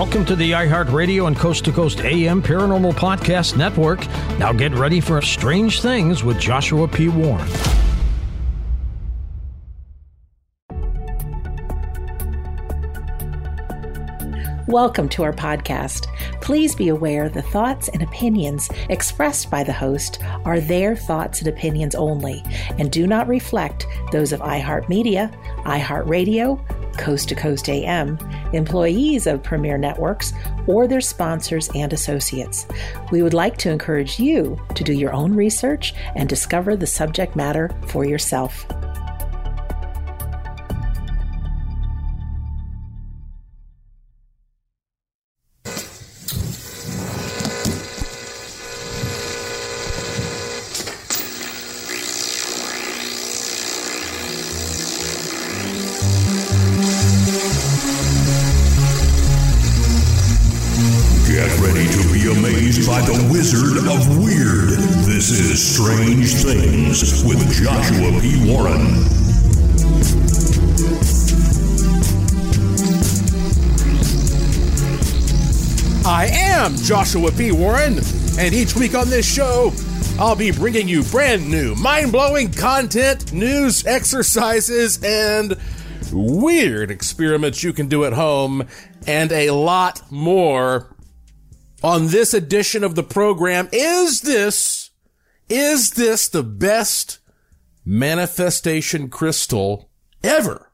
Welcome to the iHeartRadio and Coast to Coast AM Paranormal Podcast Network. Now get ready for Strange Things with Joshua P. Warren. Welcome to our podcast. Please be aware the thoughts and opinions expressed by the host are their thoughts and opinions only and do not reflect those of iHeartMedia, iHeartRadio, Coast to Coast AM, employees of Premier Networks, or their sponsors and associates. We would like to encourage you to do your own research and discover the subject matter for yourself. Joshua P. Warren. I am Joshua P. Warren, and each week on this show, I'll be bringing you brand new, mind blowing content, news, exercises, and weird experiments you can do at home, and a lot more. On this edition of the program, is this, is this the best manifestation crystal ever?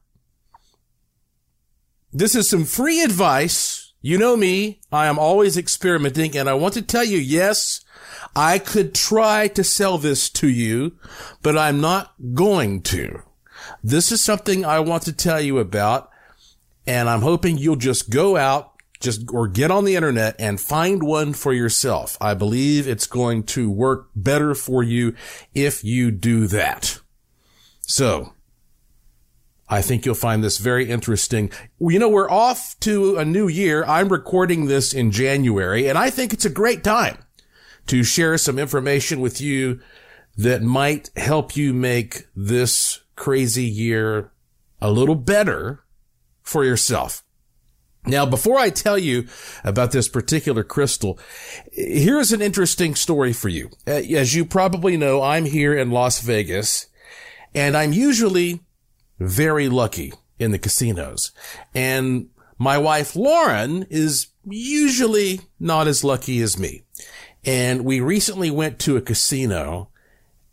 This is some free advice. You know me. I am always experimenting and I want to tell you, yes, I could try to sell this to you, but I'm not going to. This is something I want to tell you about and I'm hoping you'll just go out just or get on the internet and find one for yourself. I believe it's going to work better for you if you do that. So I think you'll find this very interesting. You know, we're off to a new year. I'm recording this in January and I think it's a great time to share some information with you that might help you make this crazy year a little better for yourself. Now, before I tell you about this particular crystal, here's an interesting story for you. Uh, As you probably know, I'm here in Las Vegas and I'm usually very lucky in the casinos. And my wife Lauren is usually not as lucky as me. And we recently went to a casino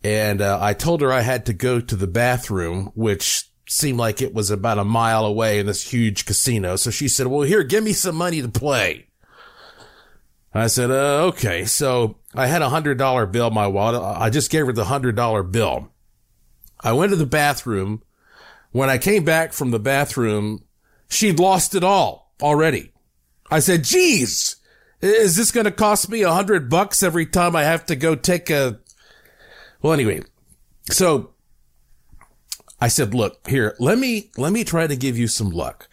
and uh, I told her I had to go to the bathroom, which seemed like it was about a mile away in this huge casino. So she said, well, here, give me some money to play. I said, uh, okay. So I had a hundred dollar bill in my wallet. I just gave her the hundred dollar bill. I went to the bathroom. When I came back from the bathroom, she'd lost it all already. I said, geez, is this going to cost me a hundred bucks every time I have to go take a, well, anyway, so I said, look here, let me, let me try to give you some luck.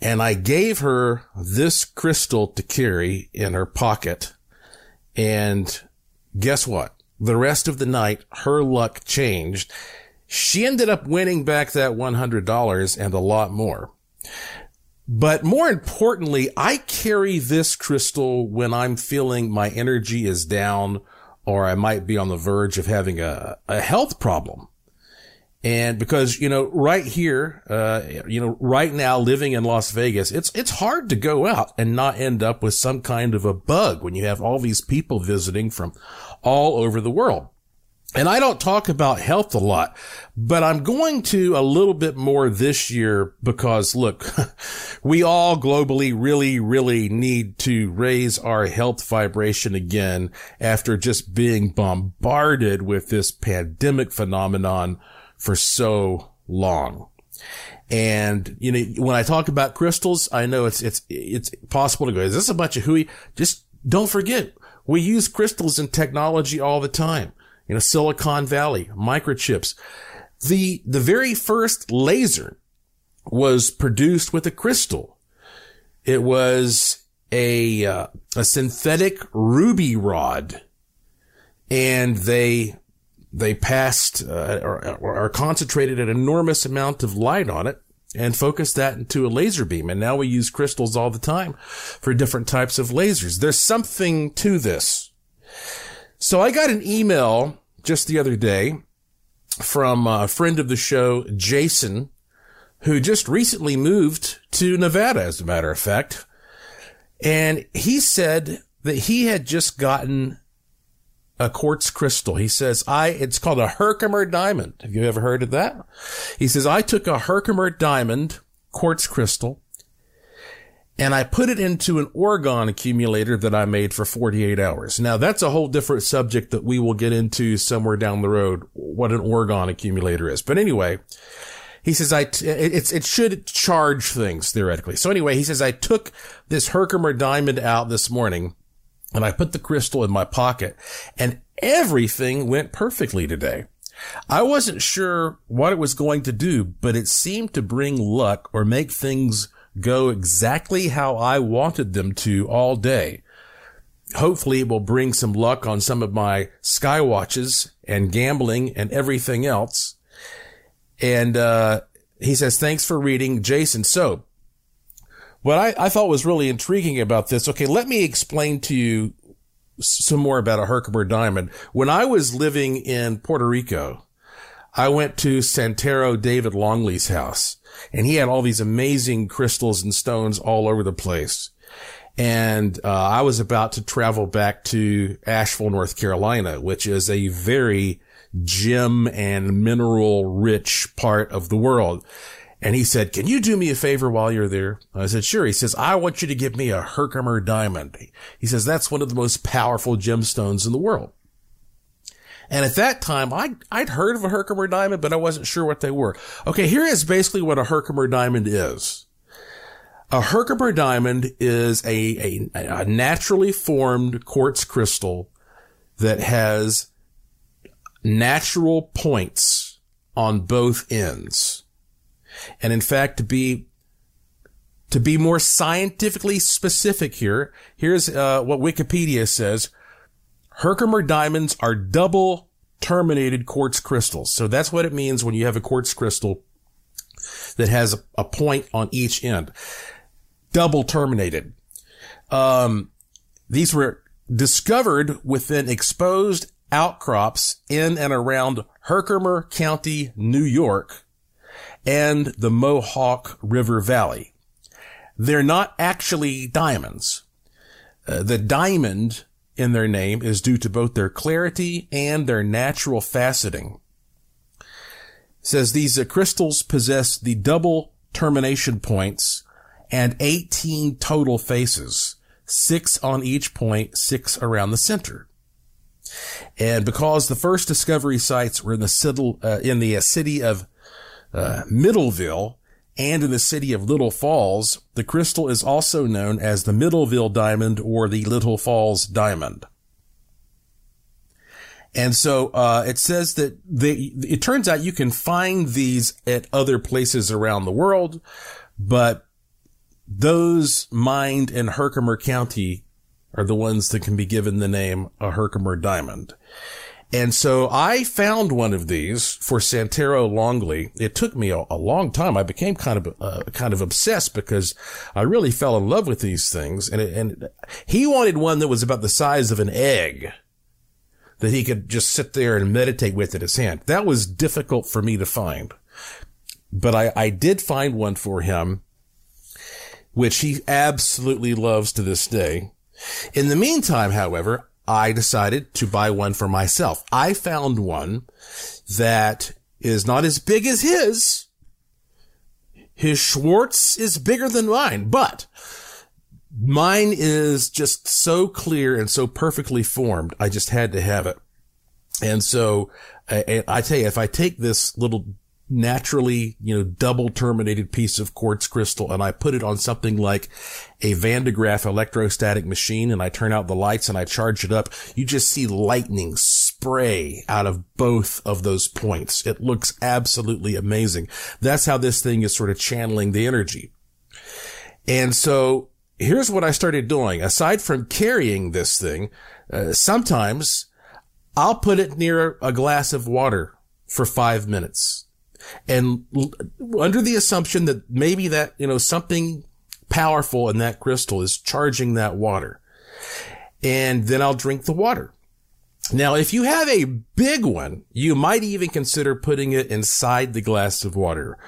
And I gave her this crystal to carry in her pocket. And guess what? The rest of the night, her luck changed. She ended up winning back that $100 and a lot more. But more importantly, I carry this crystal when I'm feeling my energy is down or I might be on the verge of having a, a health problem. And because, you know, right here, uh, you know, right now living in Las Vegas, it's, it's hard to go out and not end up with some kind of a bug when you have all these people visiting from all over the world. And I don't talk about health a lot, but I'm going to a little bit more this year because look, we all globally really, really need to raise our health vibration again after just being bombarded with this pandemic phenomenon for so long. And, you know, when I talk about crystals, I know it's, it's, it's possible to go, is this a bunch of hooey? Just don't forget, we use crystals in technology all the time. You know, Silicon Valley, microchips. The, the very first laser was produced with a crystal. It was a, uh, a synthetic ruby rod and they they passed uh, or, or concentrated an enormous amount of light on it and focused that into a laser beam. And now we use crystals all the time for different types of lasers. There's something to this. So I got an email just the other day from a friend of the show, Jason, who just recently moved to Nevada, as a matter of fact. And he said that he had just gotten a quartz crystal. He says, I, it's called a Herkimer diamond. Have you ever heard of that? He says, I took a Herkimer diamond quartz crystal and I put it into an orgone accumulator that I made for 48 hours. Now that's a whole different subject that we will get into somewhere down the road, what an orgone accumulator is. But anyway, he says I, t- it's, it should charge things theoretically. So anyway, he says I took this Herkimer diamond out this morning and I put the crystal in my pocket and everything went perfectly today. I wasn't sure what it was going to do, but it seemed to bring luck or make things go exactly how I wanted them to all day. Hopefully it will bring some luck on some of my sky watches and gambling and everything else. And, uh, he says, thanks for reading, Jason. So what I, I thought was really intriguing about this. Okay. Let me explain to you some more about a Herkimer diamond. When I was living in Puerto Rico, I went to Santero David Longley's house and he had all these amazing crystals and stones all over the place. And uh, I was about to travel back to Asheville, North Carolina, which is a very gem and mineral rich part of the world. And he said, can you do me a favor while you're there? I said, sure. He says, I want you to give me a Herkimer diamond. He says, that's one of the most powerful gemstones in the world. And at that time, I, I'd heard of a Herkimer diamond, but I wasn't sure what they were. Okay. Here is basically what a Herkimer diamond is. A Herkimer diamond is a, a, a naturally formed quartz crystal that has natural points on both ends. And in fact, to be to be more scientifically specific here, here's uh, what Wikipedia says. Herkimer diamonds are double terminated quartz crystals. So that's what it means when you have a quartz crystal that has a, point on each end. Double terminated. Um, these were discovered within exposed outcrops in and around Herkimer County, New York, and the Mohawk River Valley. They're not actually diamonds. Uh, the diamond in their name is due to both their clarity and their natural faceting. It says these uh, crystals possess the double termination points and 18 total faces, six on each point, six around the center. And because the first discovery sites were in the, uh, in the uh, city of uh, Middleville and in the city of Little Falls, the crystal is also known as the Middleville diamond or the Little Falls diamond. And so uh, it says that they, it turns out you can find these at other places around the world, but those mined in Herkimer County are the ones that can be given the name a Herkimer diamond. And so I found one of these for Santero Longley. It took me a, a long time. I became kind of, uh, kind of obsessed because I really fell in love with these things. And, it, and he wanted one that was about the size of an egg that he could just sit there and meditate with in his hand. That was difficult for me to find, but I, I did find one for him, which he absolutely loves to this day. In the meantime, however, I decided to buy one for myself. I found one that is not as big as his. His Schwartz is bigger than mine, but mine is just so clear and so perfectly formed. I just had to have it. And so I, I tell you, if I take this little naturally, you know, double terminated piece of quartz crystal and I put it on something like a Van de Graaff electrostatic machine and I turn out the lights and I charge it up, you just see lightning spray out of both of those points. It looks absolutely amazing. That's how this thing is sort of channeling the energy. And so here's what I started doing. Aside from carrying this thing, uh, sometimes I'll put it near a glass of water for five minutes and under the assumption that maybe that, you know, something powerful in that crystal is charging that water. And then I'll drink the water. Now, if you have a big one, you might even consider putting it inside the glass of water,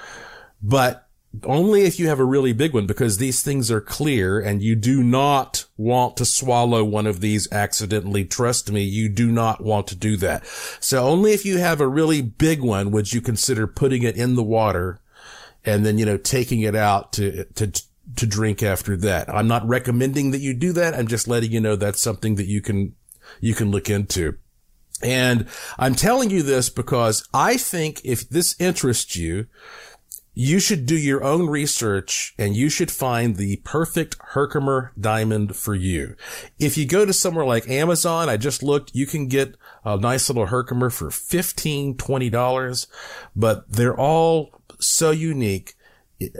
but only if you have a really big one because these things are clear and you do not want to swallow one of these accidentally. Trust me, you do not want to do that. So only if you have a really big one would you consider putting it in the water and then, you know, taking it out to, to, to drink after that. I'm not recommending that you do that. I'm just letting you know that's something that you can, you can look into. And I'm telling you this because I think if this interests you, you should do your own research and you should find the perfect Herkimer diamond for you. If you go to somewhere like Amazon, I just looked, you can get a nice little Herkimer for $15, $20, but they're all so unique.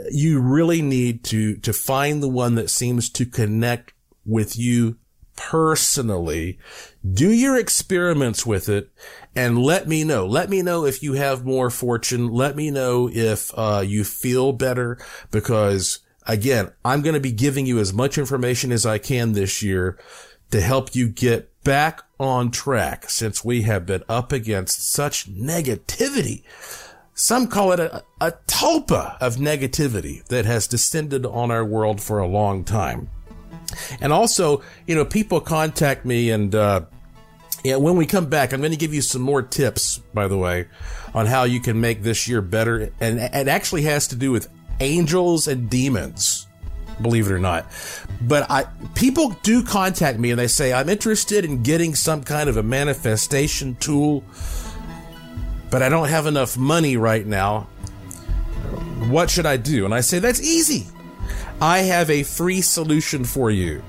You really need to, to find the one that seems to connect with you personally. Do your experiments with it and let me know. Let me know if you have more fortune. Let me know if uh, you feel better because again, I'm going to be giving you as much information as I can this year to help you get back on track since we have been up against such negativity. Some call it a, a tulpa of negativity that has descended on our world for a long time. And also, you know, people contact me and, uh, yeah, when we come back, I'm going to give you some more tips, by the way, on how you can make this year better. And it actually has to do with angels and demons, believe it or not. But I, people do contact me and they say, I'm interested in getting some kind of a manifestation tool, but I don't have enough money right now. What should I do? And I say, that's easy. I have a free solution for you.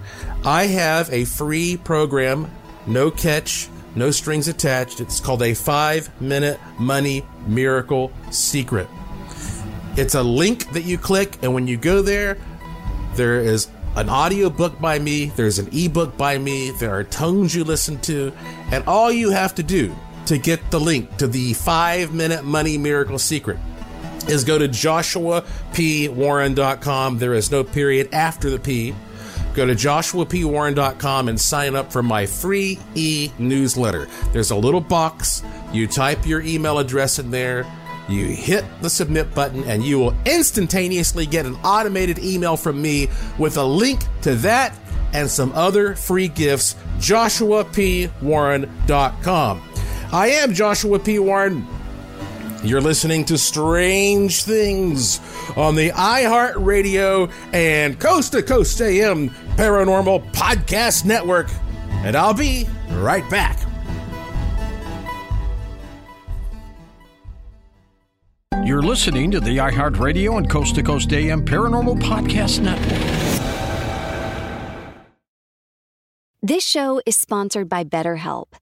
I have a free program, no catch, no strings attached. It's called a five minute money miracle secret. It's a link that you click, and when you go there, there is an audio book by me, there's an ebook by me, there are tones you listen to, and all you have to do to get the link to the five minute money miracle secret is go to joshuapwarren.com. There is no period after the P. Go to joshuapwarren.com and sign up for my free e newsletter. There's a little box. You type your email address in there. You hit the submit button and you will instantaneously get an automated email from me with a link to that and some other free gifts. JoshuaPWarren.com. I am Joshua P. Warren. You're listening to Strange Things on the iHeartRadio and Coast to Coast AM Paranormal Podcast Network. And I'll be right back. You're listening to the iHeartRadio and Coast to Coast AM Paranormal Podcast Network. This show is sponsored by BetterHelp.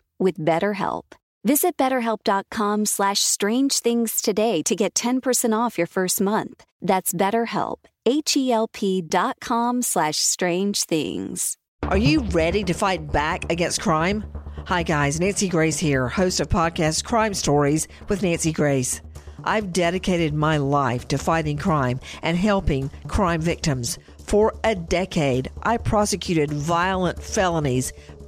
with BetterHelp. Visit betterhelp.com slash strange things today to get 10% off your first month. That's betterhelp, H-E-L-P dot com slash strange things. Are you ready to fight back against crime? Hi guys, Nancy Grace here, host of podcast Crime Stories with Nancy Grace. I've dedicated my life to fighting crime and helping crime victims. For a decade, I prosecuted violent felonies,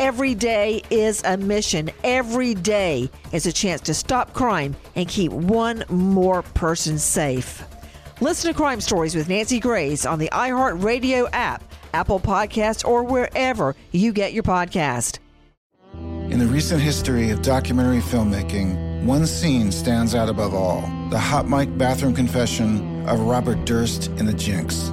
Every day is a mission. Every day is a chance to stop crime and keep one more person safe. Listen to Crime Stories with Nancy Grace on the iHeartRadio app Apple Podcasts, or wherever you get your podcast. In the recent history of documentary filmmaking, one scene stands out above all the hot mic bathroom confession of Robert Durst in The Jinx.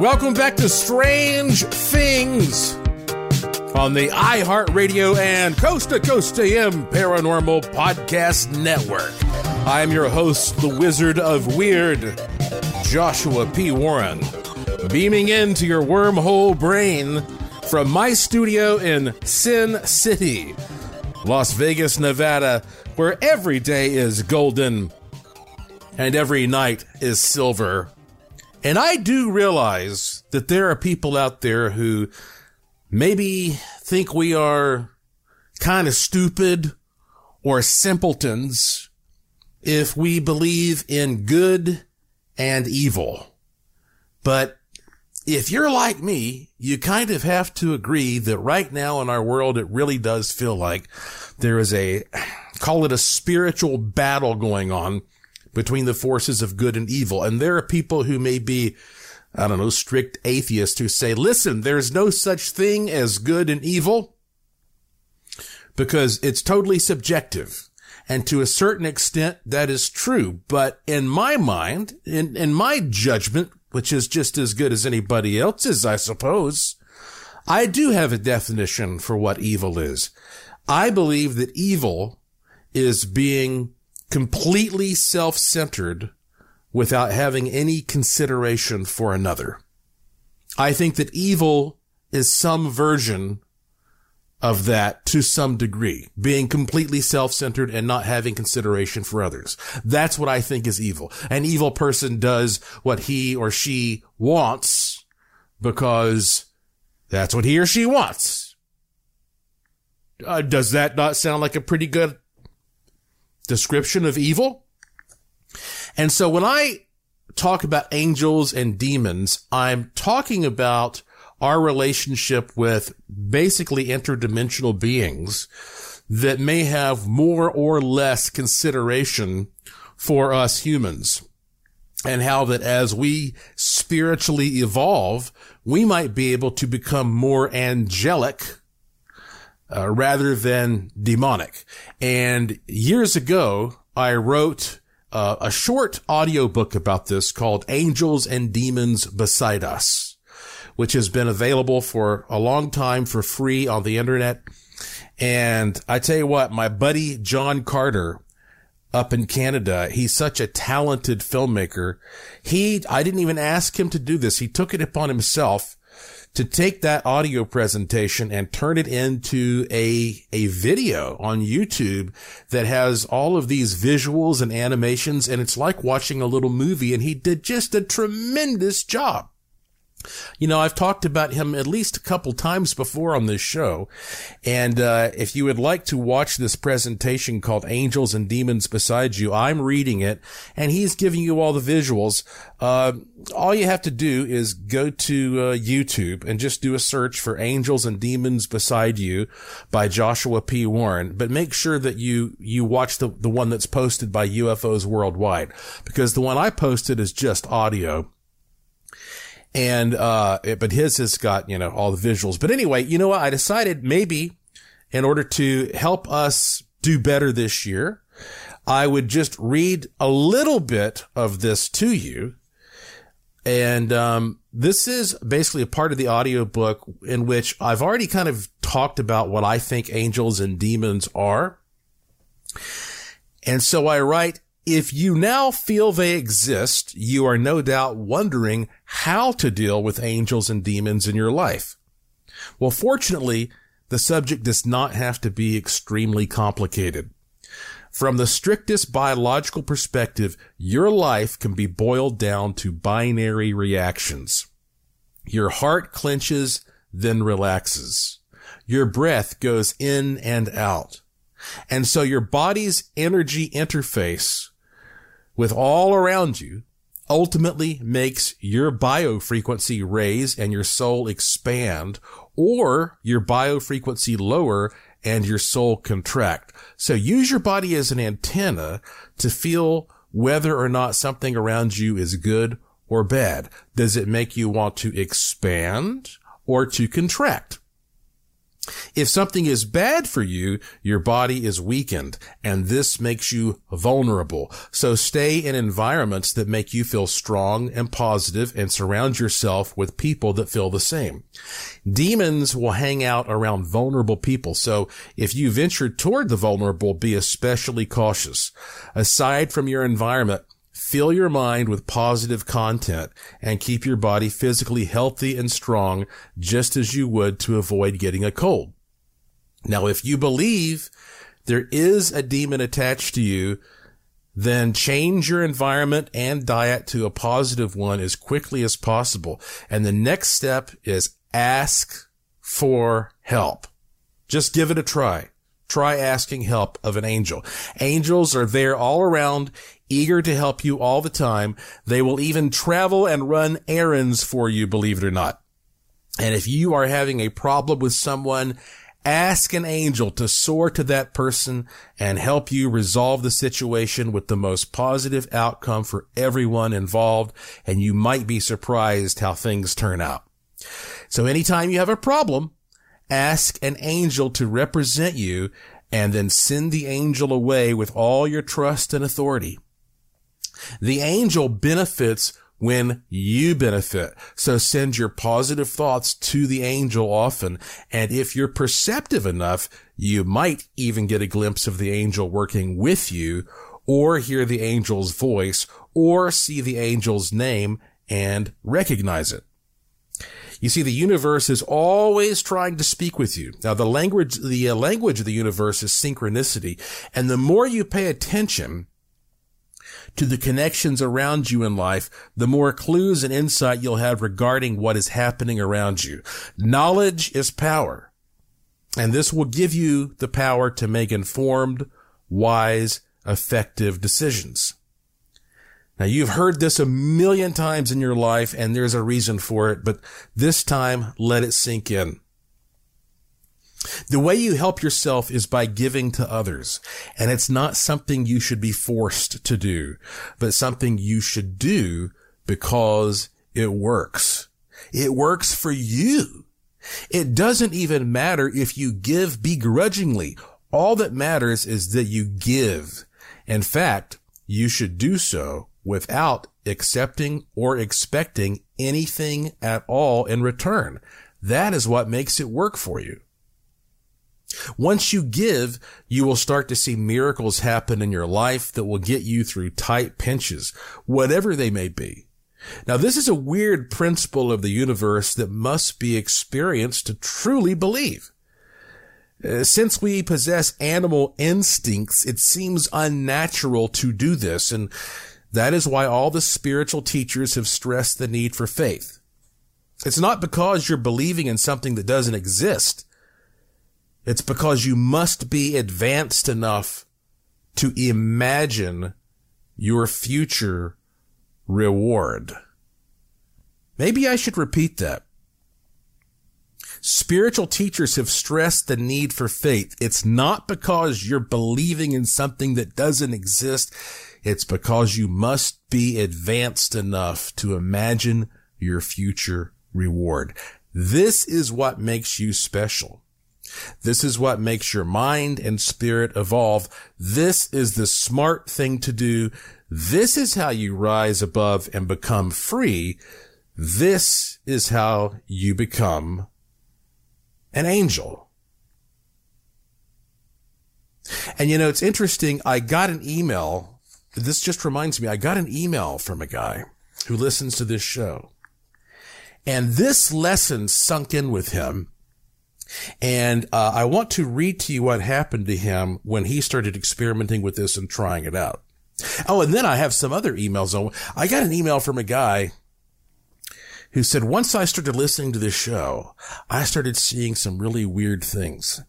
Welcome back to Strange Things on the iHeartRadio and Coast to Coast AM Paranormal Podcast Network. I am your host, the Wizard of Weird, Joshua P. Warren, beaming into your wormhole brain from my studio in Sin City, Las Vegas, Nevada, where every day is golden and every night is silver. And I do realize that there are people out there who maybe think we are kind of stupid or simpletons if we believe in good and evil. But if you're like me, you kind of have to agree that right now in our world, it really does feel like there is a, call it a spiritual battle going on between the forces of good and evil. And there are people who may be, I don't know, strict atheists who say, listen, there's no such thing as good and evil because it's totally subjective. And to a certain extent, that is true. But in my mind, in, in my judgment, which is just as good as anybody else's, I suppose, I do have a definition for what evil is. I believe that evil is being completely self-centered without having any consideration for another. I think that evil is some version of that to some degree, being completely self-centered and not having consideration for others. That's what I think is evil. An evil person does what he or she wants because that's what he or she wants. Uh, does that not sound like a pretty good description of evil? And so when I talk about angels and demons, I'm talking about our relationship with basically interdimensional beings that may have more or less consideration for us humans and how that as we spiritually evolve, we might be able to become more angelic uh, rather than demonic. And years ago, I wrote uh, a short audiobook about this called Angels and Demons Beside Us, which has been available for a long time for free on the internet. And I tell you what, my buddy John Carter up in Canada, he's such a talented filmmaker. He, I didn't even ask him to do this. He took it upon himself to take that audio presentation and turn it into a, a video on YouTube that has all of these visuals and animations. And it's like watching a little movie. And he did just a tremendous job. You know, I've talked about him at least a couple times before on this show. And, uh, if you would like to watch this presentation called Angels and Demons Beside You, I'm reading it and he's giving you all the visuals. Uh, all you have to do is go to uh, YouTube and just do a search for Angels and Demons Beside You by Joshua P. Warren. But make sure that you, you watch the, the one that's posted by UFOs Worldwide because the one I posted is just audio and, uh, it, but his has got, you know, all the visuals. But anyway, you know what? I decided maybe in order to help us do better this year, I would just read a little bit of this to you. And, um, this is basically a part of the audiobook in which I've already kind of talked about what I think angels and demons are. And so I write, if you now feel they exist, you are no doubt wondering how to deal with angels and demons in your life. Well, fortunately, the subject does not have to be extremely complicated. From the strictest biological perspective, your life can be boiled down to binary reactions. Your heart clenches, then relaxes. Your breath goes in and out. And so your body's energy interface with all around you ultimately makes your biofrequency raise and your soul expand or your biofrequency lower and your soul contract. So use your body as an antenna to feel whether or not something around you is good or bad. Does it make you want to expand or to contract? If something is bad for you, your body is weakened and this makes you vulnerable. So stay in environments that make you feel strong and positive and surround yourself with people that feel the same. Demons will hang out around vulnerable people. So if you venture toward the vulnerable, be especially cautious. Aside from your environment, Fill your mind with positive content and keep your body physically healthy and strong just as you would to avoid getting a cold. Now, if you believe there is a demon attached to you, then change your environment and diet to a positive one as quickly as possible. And the next step is ask for help. Just give it a try. Try asking help of an angel. Angels are there all around eager to help you all the time. They will even travel and run errands for you, believe it or not. And if you are having a problem with someone, ask an angel to soar to that person and help you resolve the situation with the most positive outcome for everyone involved. And you might be surprised how things turn out. So anytime you have a problem, ask an angel to represent you and then send the angel away with all your trust and authority. The angel benefits when you benefit. So send your positive thoughts to the angel often. And if you're perceptive enough, you might even get a glimpse of the angel working with you or hear the angel's voice or see the angel's name and recognize it. You see, the universe is always trying to speak with you. Now, the language, the uh, language of the universe is synchronicity. And the more you pay attention to the connections around you in life, the more clues and insight you'll have regarding what is happening around you. Knowledge is power. And this will give you the power to make informed, wise, effective decisions. Now you've heard this a million times in your life and there's a reason for it, but this time let it sink in. The way you help yourself is by giving to others. And it's not something you should be forced to do, but something you should do because it works. It works for you. It doesn't even matter if you give begrudgingly. All that matters is that you give. In fact, you should do so without accepting or expecting anything at all in return. That is what makes it work for you. Once you give, you will start to see miracles happen in your life that will get you through tight pinches, whatever they may be. Now, this is a weird principle of the universe that must be experienced to truly believe. Uh, since we possess animal instincts, it seems unnatural to do this, and that is why all the spiritual teachers have stressed the need for faith. It's not because you're believing in something that doesn't exist. It's because you must be advanced enough to imagine your future reward. Maybe I should repeat that. Spiritual teachers have stressed the need for faith. It's not because you're believing in something that doesn't exist. It's because you must be advanced enough to imagine your future reward. This is what makes you special. This is what makes your mind and spirit evolve. This is the smart thing to do. This is how you rise above and become free. This is how you become an angel. And you know, it's interesting. I got an email. This just reminds me, I got an email from a guy who listens to this show. And this lesson sunk in with him. And uh, I want to read to you what happened to him when he started experimenting with this and trying it out. Oh, and then I have some other emails. I got an email from a guy who said, once I started listening to this show, I started seeing some really weird things.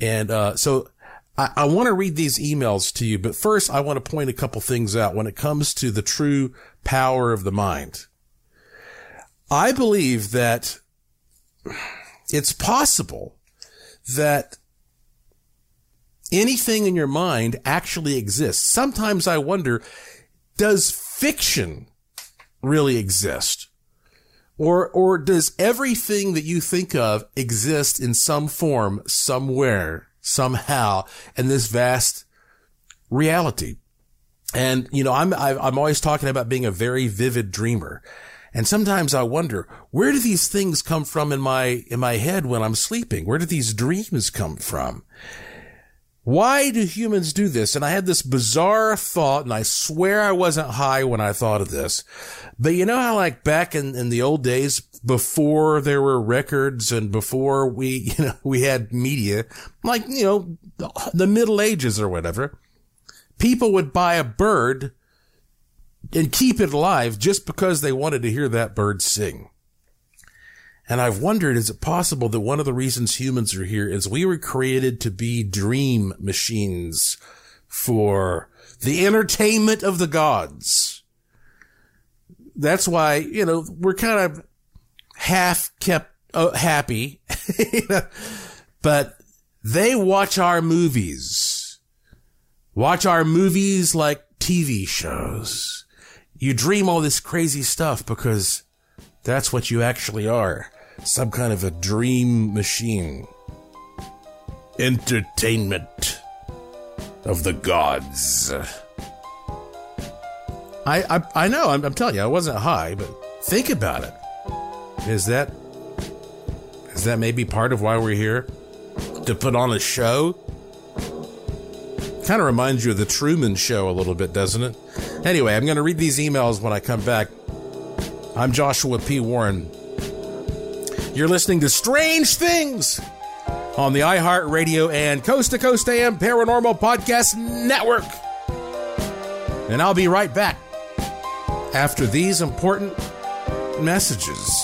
And, uh, so I, I want to read these emails to you, but first I want to point a couple things out when it comes to the true power of the mind. I believe that it's possible that anything in your mind actually exists. Sometimes I wonder, does fiction really exist? Or, or does everything that you think of exist in some form, somewhere, somehow in this vast reality? And, you know, I'm, I'm always talking about being a very vivid dreamer. And sometimes I wonder, where do these things come from in my, in my head when I'm sleeping? Where do these dreams come from? Why do humans do this? And I had this bizarre thought, and I swear I wasn't high when I thought of this. But you know how like back in, in the old days, before there were records and before we, you know, we had media, like, you know, the Middle Ages or whatever, people would buy a bird and keep it alive just because they wanted to hear that bird sing. And I've wondered, is it possible that one of the reasons humans are here is we were created to be dream machines for the entertainment of the gods? That's why, you know, we're kind of half kept uh, happy, but they watch our movies, watch our movies like TV shows. You dream all this crazy stuff because that's what you actually are some kind of a dream machine. Entertainment of the gods. I I, I know. I'm, I'm telling you, I wasn't high, but think about it. Is that is that maybe part of why we're here to put on a show? Kind of reminds you of the Truman Show a little bit, doesn't it? Anyway, I'm going to read these emails when I come back. I'm Joshua P. Warren. You're listening to Strange Things on the iHeartRadio and Coast to Coast AM Paranormal Podcast Network. And I'll be right back after these important messages.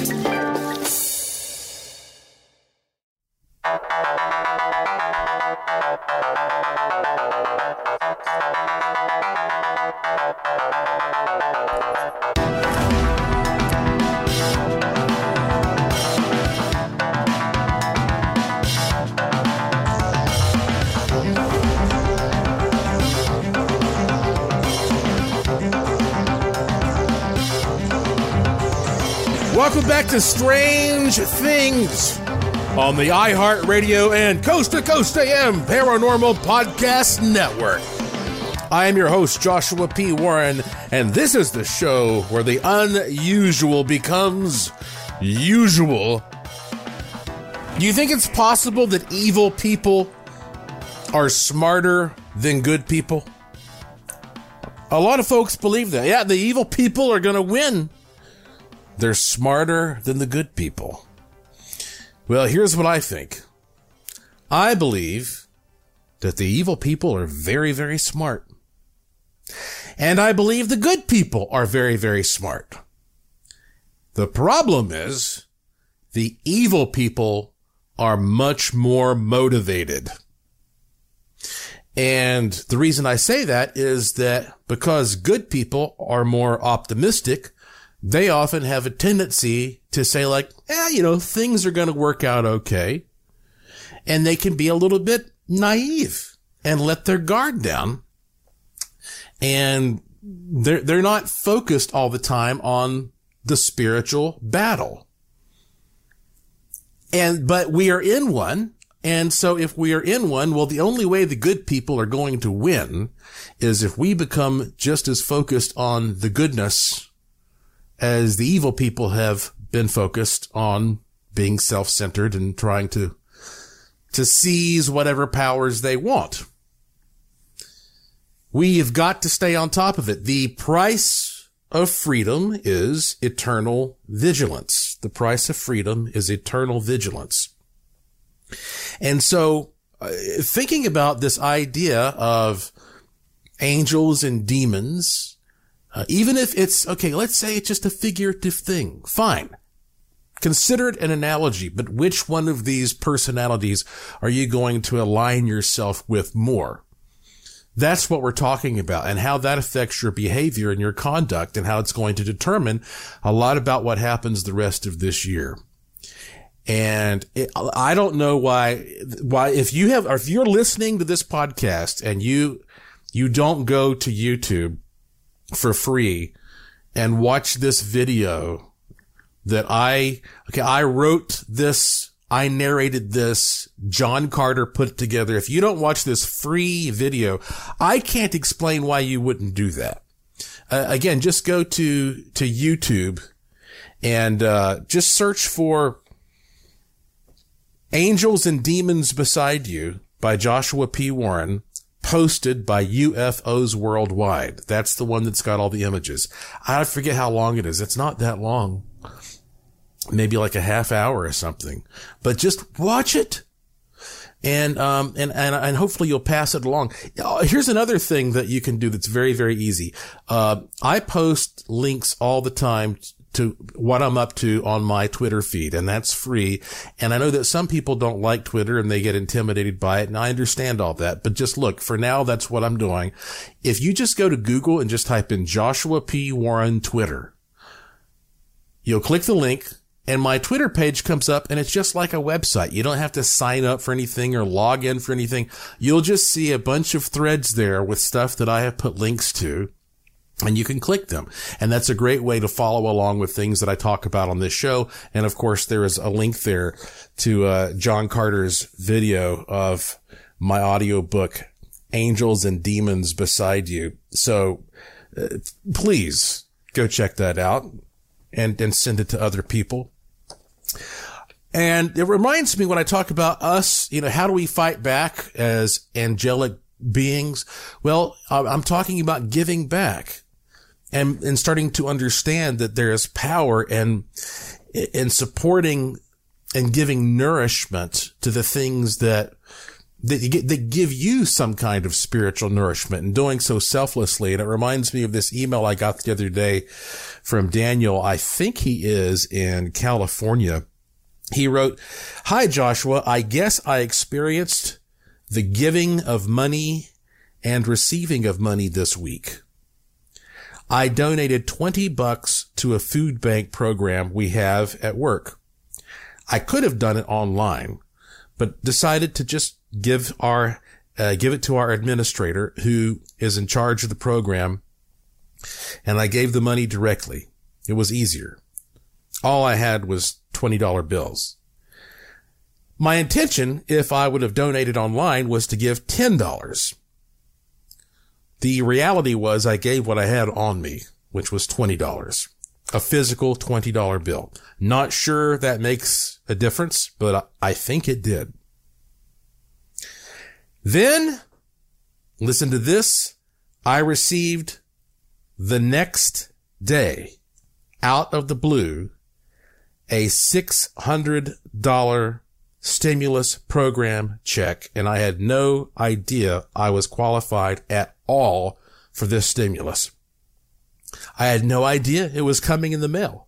Welcome back to Strange Things on the iHeartRadio and Coast to Coast AM Paranormal Podcast Network. I am your host, Joshua P. Warren, and this is the show where the unusual becomes usual. Do you think it's possible that evil people are smarter than good people? A lot of folks believe that. Yeah, the evil people are going to win. They're smarter than the good people. Well, here's what I think. I believe that the evil people are very, very smart. And I believe the good people are very, very smart. The problem is the evil people are much more motivated. And the reason I say that is that because good people are more optimistic, they often have a tendency to say like, yeah, you know, things are going to work out okay. And they can be a little bit naive and let their guard down. And they're, they're not focused all the time on the spiritual battle. And, but we are in one. And so if we are in one, well, the only way the good people are going to win is if we become just as focused on the goodness as the evil people have been focused on being self-centered and trying to to seize whatever powers they want. We have got to stay on top of it. The price of freedom is eternal vigilance. The price of freedom is eternal vigilance. And so uh, thinking about this idea of angels and demons uh, even if it's, okay, let's say it's just a figurative thing. Fine. Consider it an analogy, but which one of these personalities are you going to align yourself with more? That's what we're talking about and how that affects your behavior and your conduct and how it's going to determine a lot about what happens the rest of this year. And it, I don't know why, why, if you have, or if you're listening to this podcast and you, you don't go to YouTube for free and watch this video that I, okay, I wrote this I narrated this. John Carter put it together. If you don't watch this free video, I can't explain why you wouldn't do that. Uh, again, just go to, to YouTube and, uh, just search for Angels and Demons Beside You by Joshua P. Warren posted by UFOs Worldwide. That's the one that's got all the images. I forget how long it is. It's not that long. Maybe like a half hour or something, but just watch it. And, um, and, and, and hopefully you'll pass it along. Uh, here's another thing that you can do that's very, very easy. Uh, I post links all the time to what I'm up to on my Twitter feed, and that's free. And I know that some people don't like Twitter and they get intimidated by it, and I understand all that. But just look, for now, that's what I'm doing. If you just go to Google and just type in Joshua P. Warren Twitter, you'll click the link and my Twitter page comes up and it's just like a website. You don't have to sign up for anything or log in for anything. You'll just see a bunch of threads there with stuff that I have put links to and you can click them. And that's a great way to follow along with things that I talk about on this show. And of course, there is a link there to, uh, John Carter's video of my audio book, Angels and Demons Beside You. So uh, please go check that out and, and send it to other people. And it reminds me when I talk about us, you know, how do we fight back as angelic beings? Well, I'm talking about giving back and, and starting to understand that there is power and in supporting and giving nourishment to the things that that, that give you some kind of spiritual nourishment and doing so selflessly. And it reminds me of this email I got the other day from Daniel. I think he is in California. He wrote, Hi, Joshua. I guess I experienced the giving of money and receiving of money this week. I donated 20 bucks to a food bank program we have at work. I could have done it online, but decided to just give our, uh, give it to our administrator who is in charge of the program. And I gave the money directly. It was easier. All I had was $20 bills. My intention, if I would have donated online, was to give $10. The reality was I gave what I had on me, which was $20, a physical $20 bill. Not sure that makes a difference, but I think it did. Then, listen to this. I received the next day out of the blue a $600 stimulus program check and I had no idea I was qualified at all for this stimulus. I had no idea it was coming in the mail.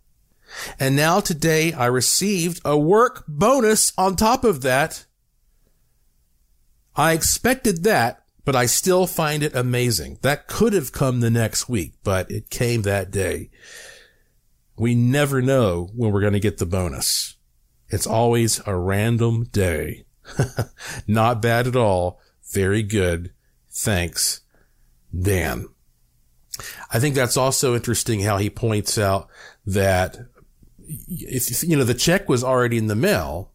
And now today I received a work bonus on top of that. I expected that, but I still find it amazing. That could have come the next week, but it came that day. We never know when we're going to get the bonus. It's always a random day. Not bad at all. Very good. Thanks. Dan. I think that's also interesting how he points out that if, you know, the check was already in the mail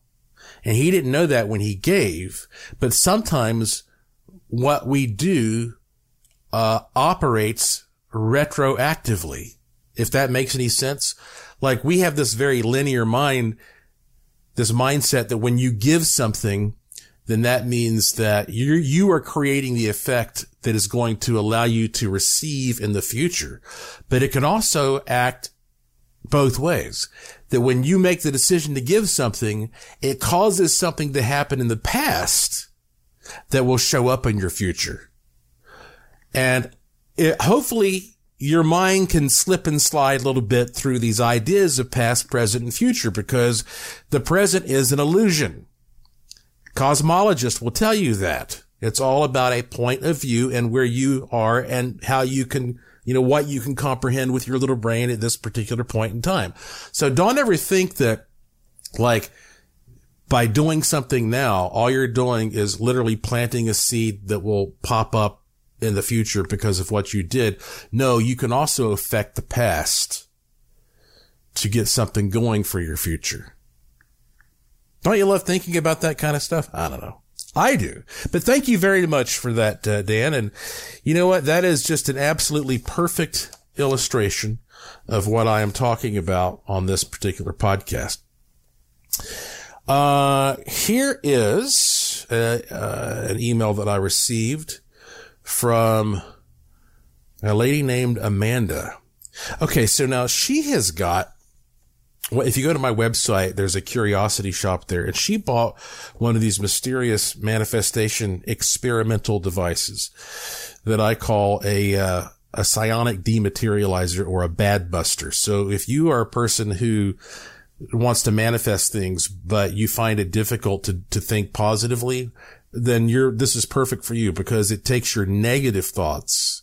and he didn't know that when he gave, but sometimes what we do, uh, operates retroactively. If that makes any sense. Like we have this very linear mind, this mindset that when you give something, then that means that you you are creating the effect that is going to allow you to receive in the future. But it can also act both ways. That when you make the decision to give something, it causes something to happen in the past that will show up in your future. And it, hopefully your mind can slip and slide a little bit through these ideas of past, present, and future because the present is an illusion. Cosmologists will tell you that. It's all about a point of view and where you are and how you can, you know, what you can comprehend with your little brain at this particular point in time. So don't ever think that like by doing something now, all you're doing is literally planting a seed that will pop up in the future because of what you did. No, you can also affect the past to get something going for your future. Don't you love thinking about that kind of stuff? I don't know. I do. But thank you very much for that, uh, Dan. And you know what? That is just an absolutely perfect illustration of what I am talking about on this particular podcast. Uh, here is uh, uh, an email that I received from a lady named Amanda. Okay, so now she has got well, if you go to my website, there's a curiosity shop there, and she bought one of these mysterious manifestation experimental devices that I call a uh, a psionic dematerializer or a bad buster. So if you are a person who wants to manifest things, but you find it difficult to, to think positively, then you're, this is perfect for you because it takes your negative thoughts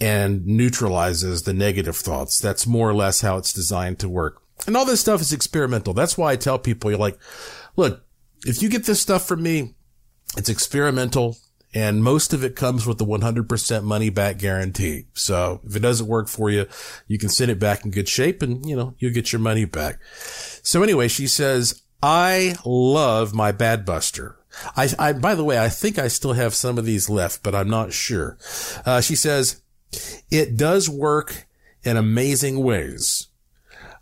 and neutralizes the negative thoughts. That's more or less how it's designed to work. And all this stuff is experimental. That's why I tell people, you're like, look, if you get this stuff from me, it's experimental and most of it comes with the 100% money back guarantee. So if it doesn't work for you, you can send it back in good shape and, you know, you'll get your money back. So anyway, she says, I love my Bad Buster. I, I, by the way, I think I still have some of these left, but I'm not sure. Uh, she says, it does work in amazing ways.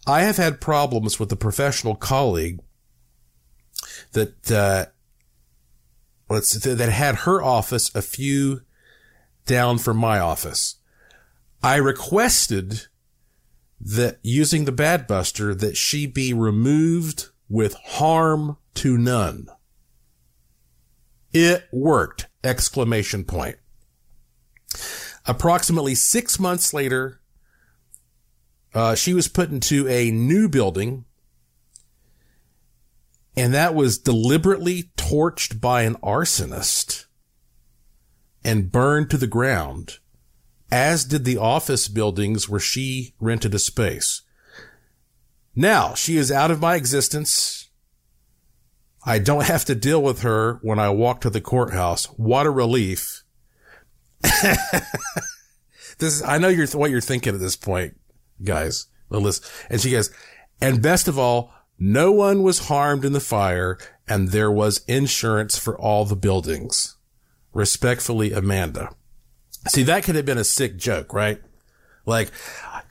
I have had problems with a professional colleague that, uh, that had her office a few down from my office. I requested that using the bad buster that she be removed with harm to none. It worked! Exclamation point. Approximately six months later, uh, she was put into a new building and that was deliberately torched by an arsonist and burned to the ground, as did the office buildings where she rented a space. Now she is out of my existence. I don't have to deal with her when I walk to the courthouse. What a relief. this is, I know you're, what you're thinking at this point, guys. And she goes, and best of all, no one was harmed in the fire and there was insurance for all the buildings. Respectfully, Amanda. See, that could have been a sick joke, right? Like,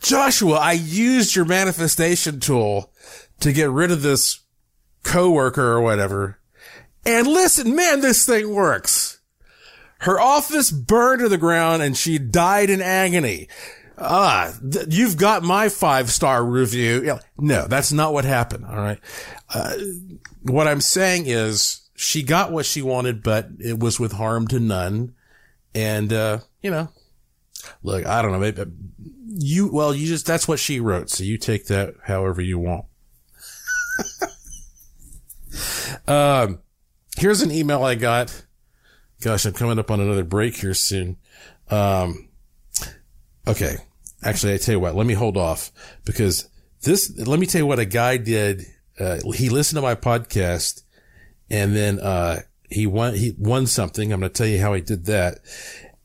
Joshua, I used your manifestation tool to get rid of this coworker or whatever. And listen, man, this thing works. Her office burned to the ground and she died in agony ah, th- you've got my five star review. No, that's not what happened. All right. Uh, what I'm saying is she got what she wanted, but it was with harm to none. And, uh, you know, look, I don't know. Maybe you, well, you just, that's what she wrote. So you take that however you want. um, here's an email I got. Gosh, I'm coming up on another break here soon. Um, okay. Actually, I tell you what, let me hold off because this, let me tell you what a guy did. Uh, he listened to my podcast and then, uh, he won, he won something. I'm going to tell you how he did that.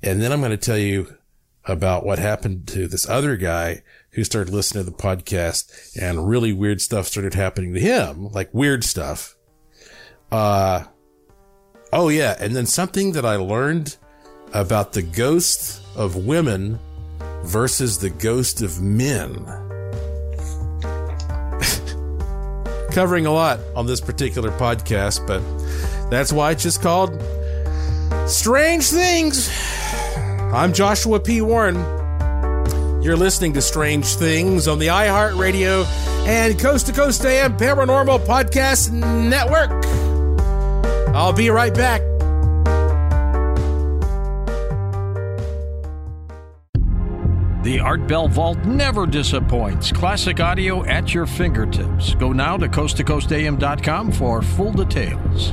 And then I'm going to tell you about what happened to this other guy who started listening to the podcast and really weird stuff started happening to him, like weird stuff. Uh, oh yeah. And then something that I learned about the ghosts of women versus the ghost of men. Covering a lot on this particular podcast, but that's why it's just called Strange Things. I'm Joshua P. Warren. You're listening to Strange Things on the iHeartRadio and Coast to Coast AM Paranormal Podcast Network. I'll be right back. The Art Bell Vault never disappoints. Classic audio at your fingertips. Go now to coasttocoastam.com for full details.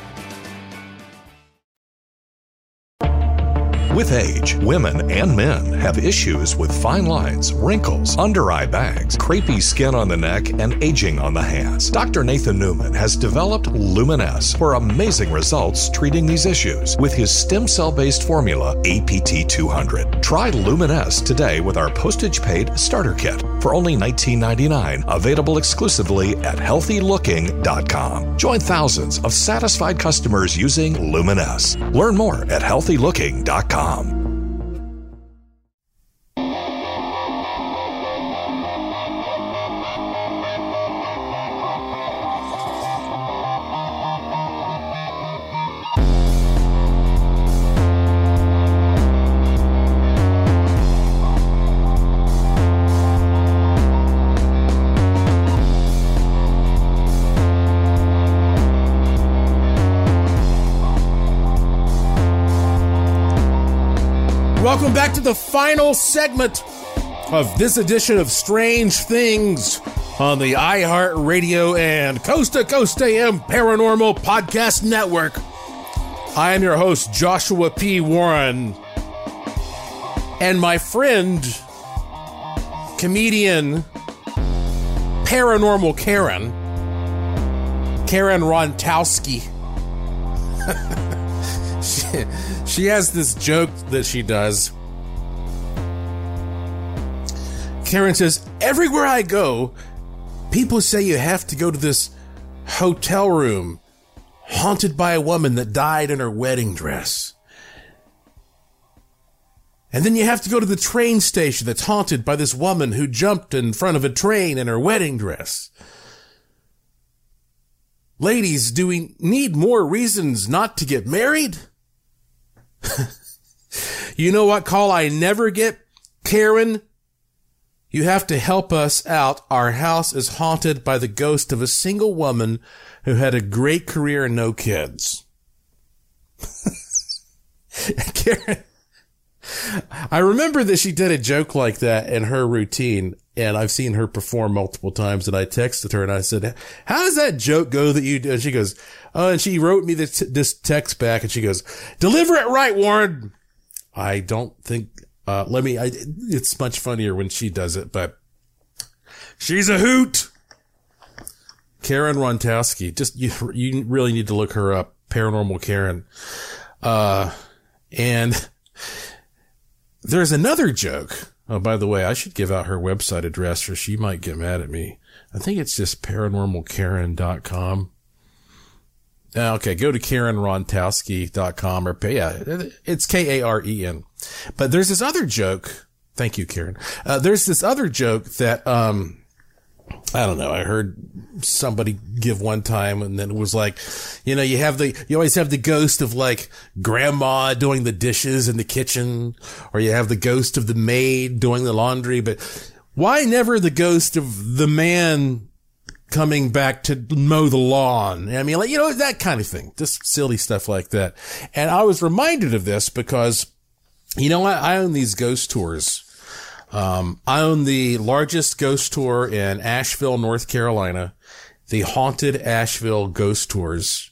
With age, women and men have issues with fine lines, wrinkles, under eye bags, crepey skin on the neck, and aging on the hands. Dr. Nathan Newman has developed Luminess for amazing results treating these issues with his stem cell based formula, APT 200. Try Luminess today with our postage paid starter kit for only $19.99, available exclusively at healthylooking.com. Join thousands of satisfied customers using Luminess. Learn more at healthylooking.com. Welcome back to the final segment of this edition of Strange Things on the iHeart Radio and Coast to Coast AM Paranormal Podcast Network. I am your host, Joshua P. Warren. And my friend, comedian, paranormal Karen, Karen Rontowski. she, she has this joke that she does. Karen says, Everywhere I go, people say you have to go to this hotel room haunted by a woman that died in her wedding dress. And then you have to go to the train station that's haunted by this woman who jumped in front of a train in her wedding dress. Ladies, do we need more reasons not to get married? you know what call I never get? Karen, you have to help us out. Our house is haunted by the ghost of a single woman who had a great career and no kids. Karen, I remember that she did a joke like that in her routine, and I've seen her perform multiple times. And I texted her and I said, "How does that joke go that you?" do? And she goes, "Oh," and she wrote me this, this text back, and she goes, "Deliver it right, Warren." I don't think. Uh, let me. I, it's much funnier when she does it, but she's a hoot. Karen Rontowski. Just you. You really need to look her up. Paranormal Karen. Uh, And there's another joke. Oh, by the way, I should give out her website address or she might get mad at me. I think it's just paranormalkaren.com. Uh, okay, go to KarenRontowski.com or yeah, it's K-A-R-E-N. But there's this other joke. Thank you, Karen. Uh, there's this other joke that, um, I don't know. I heard somebody give one time and then it was like, you know, you have the, you always have the ghost of like grandma doing the dishes in the kitchen or you have the ghost of the maid doing the laundry, but why never the ghost of the man coming back to mow the lawn? I mean, like, you know, that kind of thing, just silly stuff like that. And I was reminded of this because, you know, I, I own these ghost tours um, I own the largest ghost tour in Asheville, North Carolina, the Haunted Asheville Ghost Tours.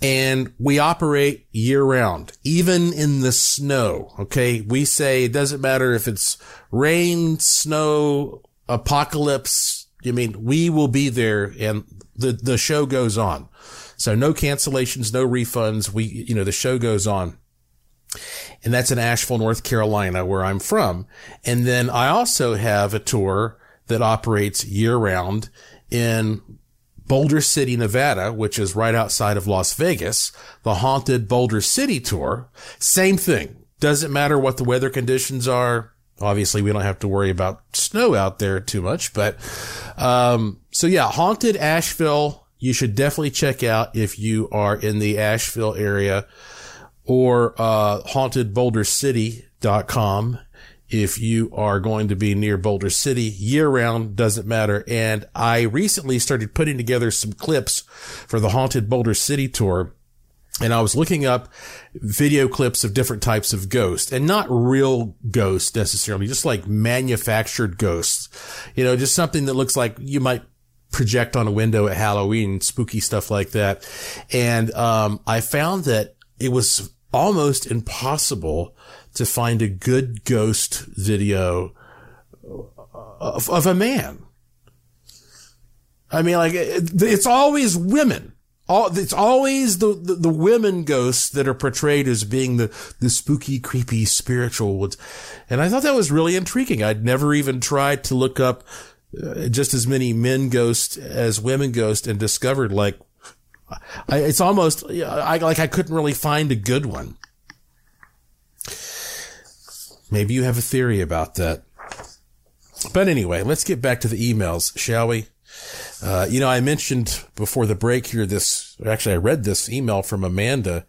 And we operate year round, even in the snow. Okay. We say it doesn't matter if it's rain, snow, apocalypse. I mean, we will be there and the, the show goes on. So no cancellations, no refunds. We, you know, the show goes on and that's in Asheville, North Carolina, where I'm from. And then I also have a tour that operates year round in Boulder City, Nevada, which is right outside of Las Vegas, the haunted Boulder City tour. Same thing. Doesn't matter what the weather conditions are. Obviously, we don't have to worry about snow out there too much, but, um, so yeah, haunted Asheville. You should definitely check out if you are in the Asheville area or uh, hauntedbouldercity.com if you are going to be near Boulder City year round, doesn't matter. And I recently started putting together some clips for the Haunted Boulder City tour. And I was looking up video clips of different types of ghosts and not real ghosts necessarily, just like manufactured ghosts. You know, just something that looks like you might project on a window at Halloween, spooky stuff like that. And, um, I found that it was almost impossible to find a good ghost video of, of a man. I mean, like it's always women. All, it's always the, the, the, women ghosts that are portrayed as being the, the spooky, creepy, spiritual ones. And I thought that was really intriguing. I'd never even tried to look up uh, just as many men ghosts as women ghosts and discovered like I, it's almost I like I couldn't really find a good one. Maybe you have a theory about that. But anyway, let's get back to the emails, shall we? Uh, you know, I mentioned before the break here this, actually I read this email from Amanda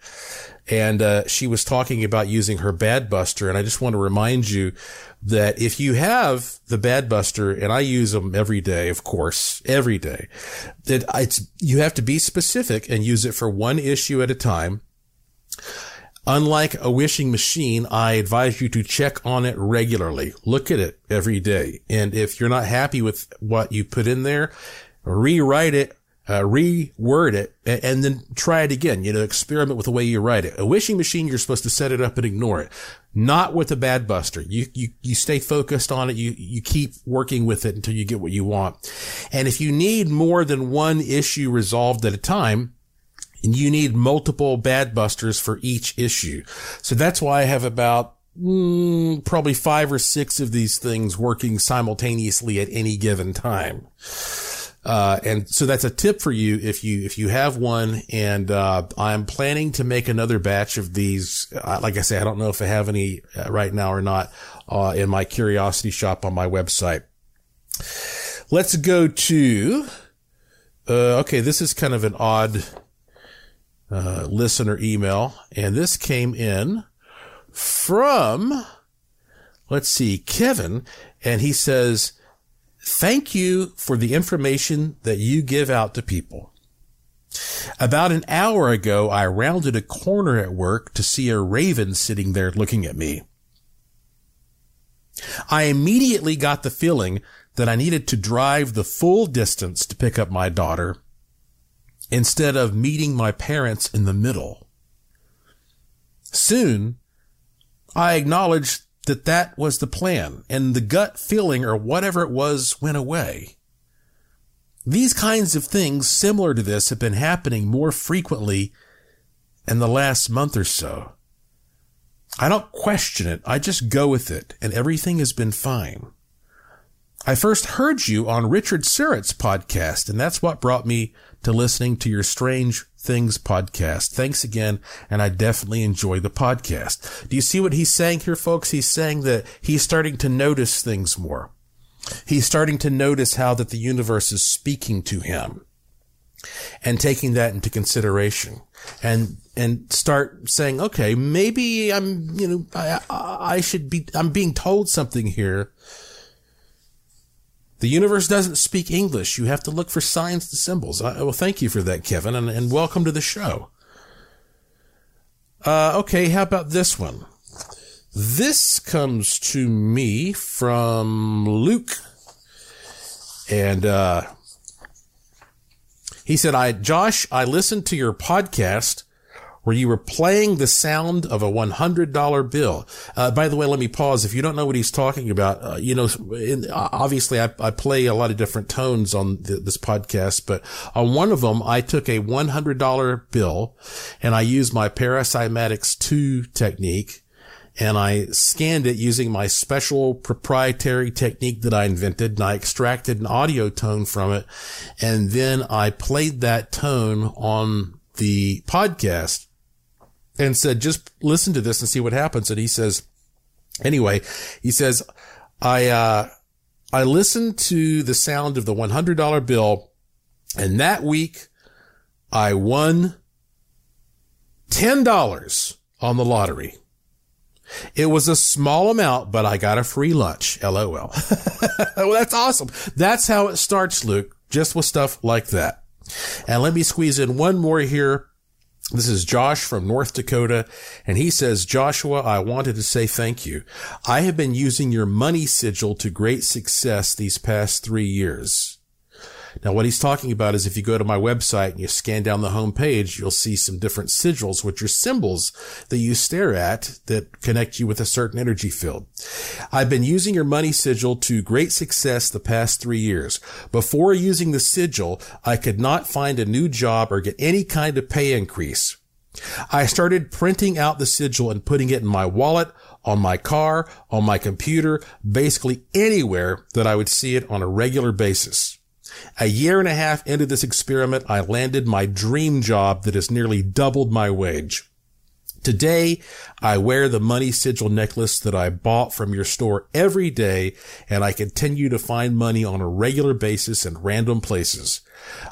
and, uh, she was talking about using her bad buster. And I just want to remind you that if you have the bad buster and I use them every day, of course, every day, that it's, you have to be specific and use it for one issue at a time. Unlike a wishing machine, I advise you to check on it regularly. Look at it every day. And if you're not happy with what you put in there, rewrite it uh, reword it, and, and, then try it again. You know, experiment with the way you write it. A wishing machine, you're supposed to set it up and ignore it. Not with a bad buster. You, you, you stay focused on it. You, you keep working with it until you get what you want. And if you need more than one issue resolved at a time, and you need multiple bad busters for each issue. So that's why I have about mm, probably five or six of these things working simultaneously at any given time. Uh, and so that's a tip for you if you, if you have one. And, uh, I'm planning to make another batch of these. Uh, like I say, I don't know if I have any uh, right now or not, uh, in my curiosity shop on my website. Let's go to, uh, okay, this is kind of an odd, listener email. And this came in from, let's see, Kevin. And he says, Thank you for the information that you give out to people. About an hour ago, I rounded a corner at work to see a raven sitting there looking at me. I immediately got the feeling that I needed to drive the full distance to pick up my daughter instead of meeting my parents in the middle. Soon, I acknowledged that that was the plan and the gut feeling or whatever it was went away. These kinds of things similar to this have been happening more frequently in the last month or so. I don't question it. I just go with it and everything has been fine. I first heard you on Richard Syrett's podcast, and that's what brought me to listening to your Strange Things podcast. Thanks again, and I definitely enjoy the podcast. Do you see what he's saying here, folks? He's saying that he's starting to notice things more. He's starting to notice how that the universe is speaking to him and taking that into consideration and and start saying, okay, maybe I'm, you know, I, I should be, I'm being told something here the universe doesn't speak English. You have to look for signs and symbols. I, well, thank you for that, Kevin, and, and welcome to the show. Uh, okay, how about this one? This comes to me from Luke. And, uh, he said, I, Josh, I listened to your podcast where you were playing the sound of a $100 bill. Uh, by the way, let me pause. If you don't know what he's talking about, uh, you know, in, obviously I, I, play a lot of different tones on the, this podcast, but on one of them, I took a $100 bill and I used my Paracymatics 2 technique and I scanned it using my special proprietary technique that I invented and I extracted an audio tone from it. And then I played that tone on the podcast and said, just listen to this and see what happens. And he says, anyway, he says, I, uh, I listened to the sound of the $100 bill and that week I won $10 on the lottery. It was a small amount, but I got a free lunch. LOL. well, that's awesome. That's how it starts, Luke, just with stuff like that. And let me squeeze in one more here this is Josh from North Dakota, and he says, Joshua, I wanted to say thank you. I have been using your money sigil to great success these past three years. Now, what he's talking about is if you go to my website and you scan down the home page, you'll see some different sigils, which are symbols that you stare at that connect you with a certain energy field. I've been using your money sigil to great success the past three years. Before using the sigil, I could not find a new job or get any kind of pay increase. I started printing out the sigil and putting it in my wallet, on my car, on my computer, basically anywhere that I would see it on a regular basis. A year and a half into this experiment, I landed my dream job that has nearly doubled my wage. Today, I wear the money sigil necklace that I bought from your store every day, and I continue to find money on a regular basis in random places.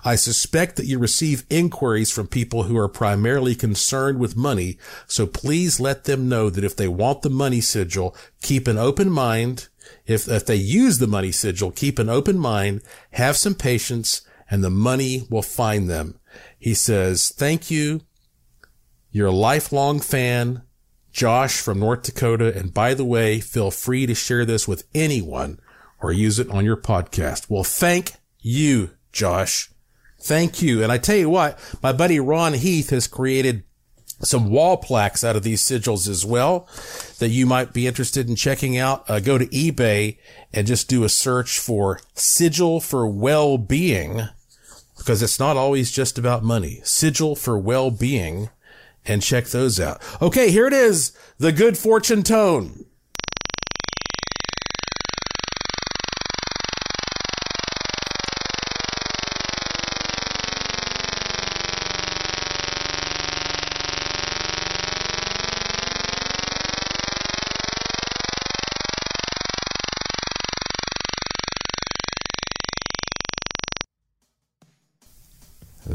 I suspect that you receive inquiries from people who are primarily concerned with money, so please let them know that if they want the money sigil, keep an open mind if, if they use the money sigil, keep an open mind, have some patience, and the money will find them. He says, thank you. You're a lifelong fan, Josh from North Dakota. And by the way, feel free to share this with anyone or use it on your podcast. Well, thank you, Josh. Thank you. And I tell you what, my buddy Ron Heath has created some wall plaques out of these sigils as well that you might be interested in checking out. Uh, go to eBay and just do a search for sigil for well-being because it's not always just about money. Sigil for well-being and check those out. Okay, here it is. The good fortune tone.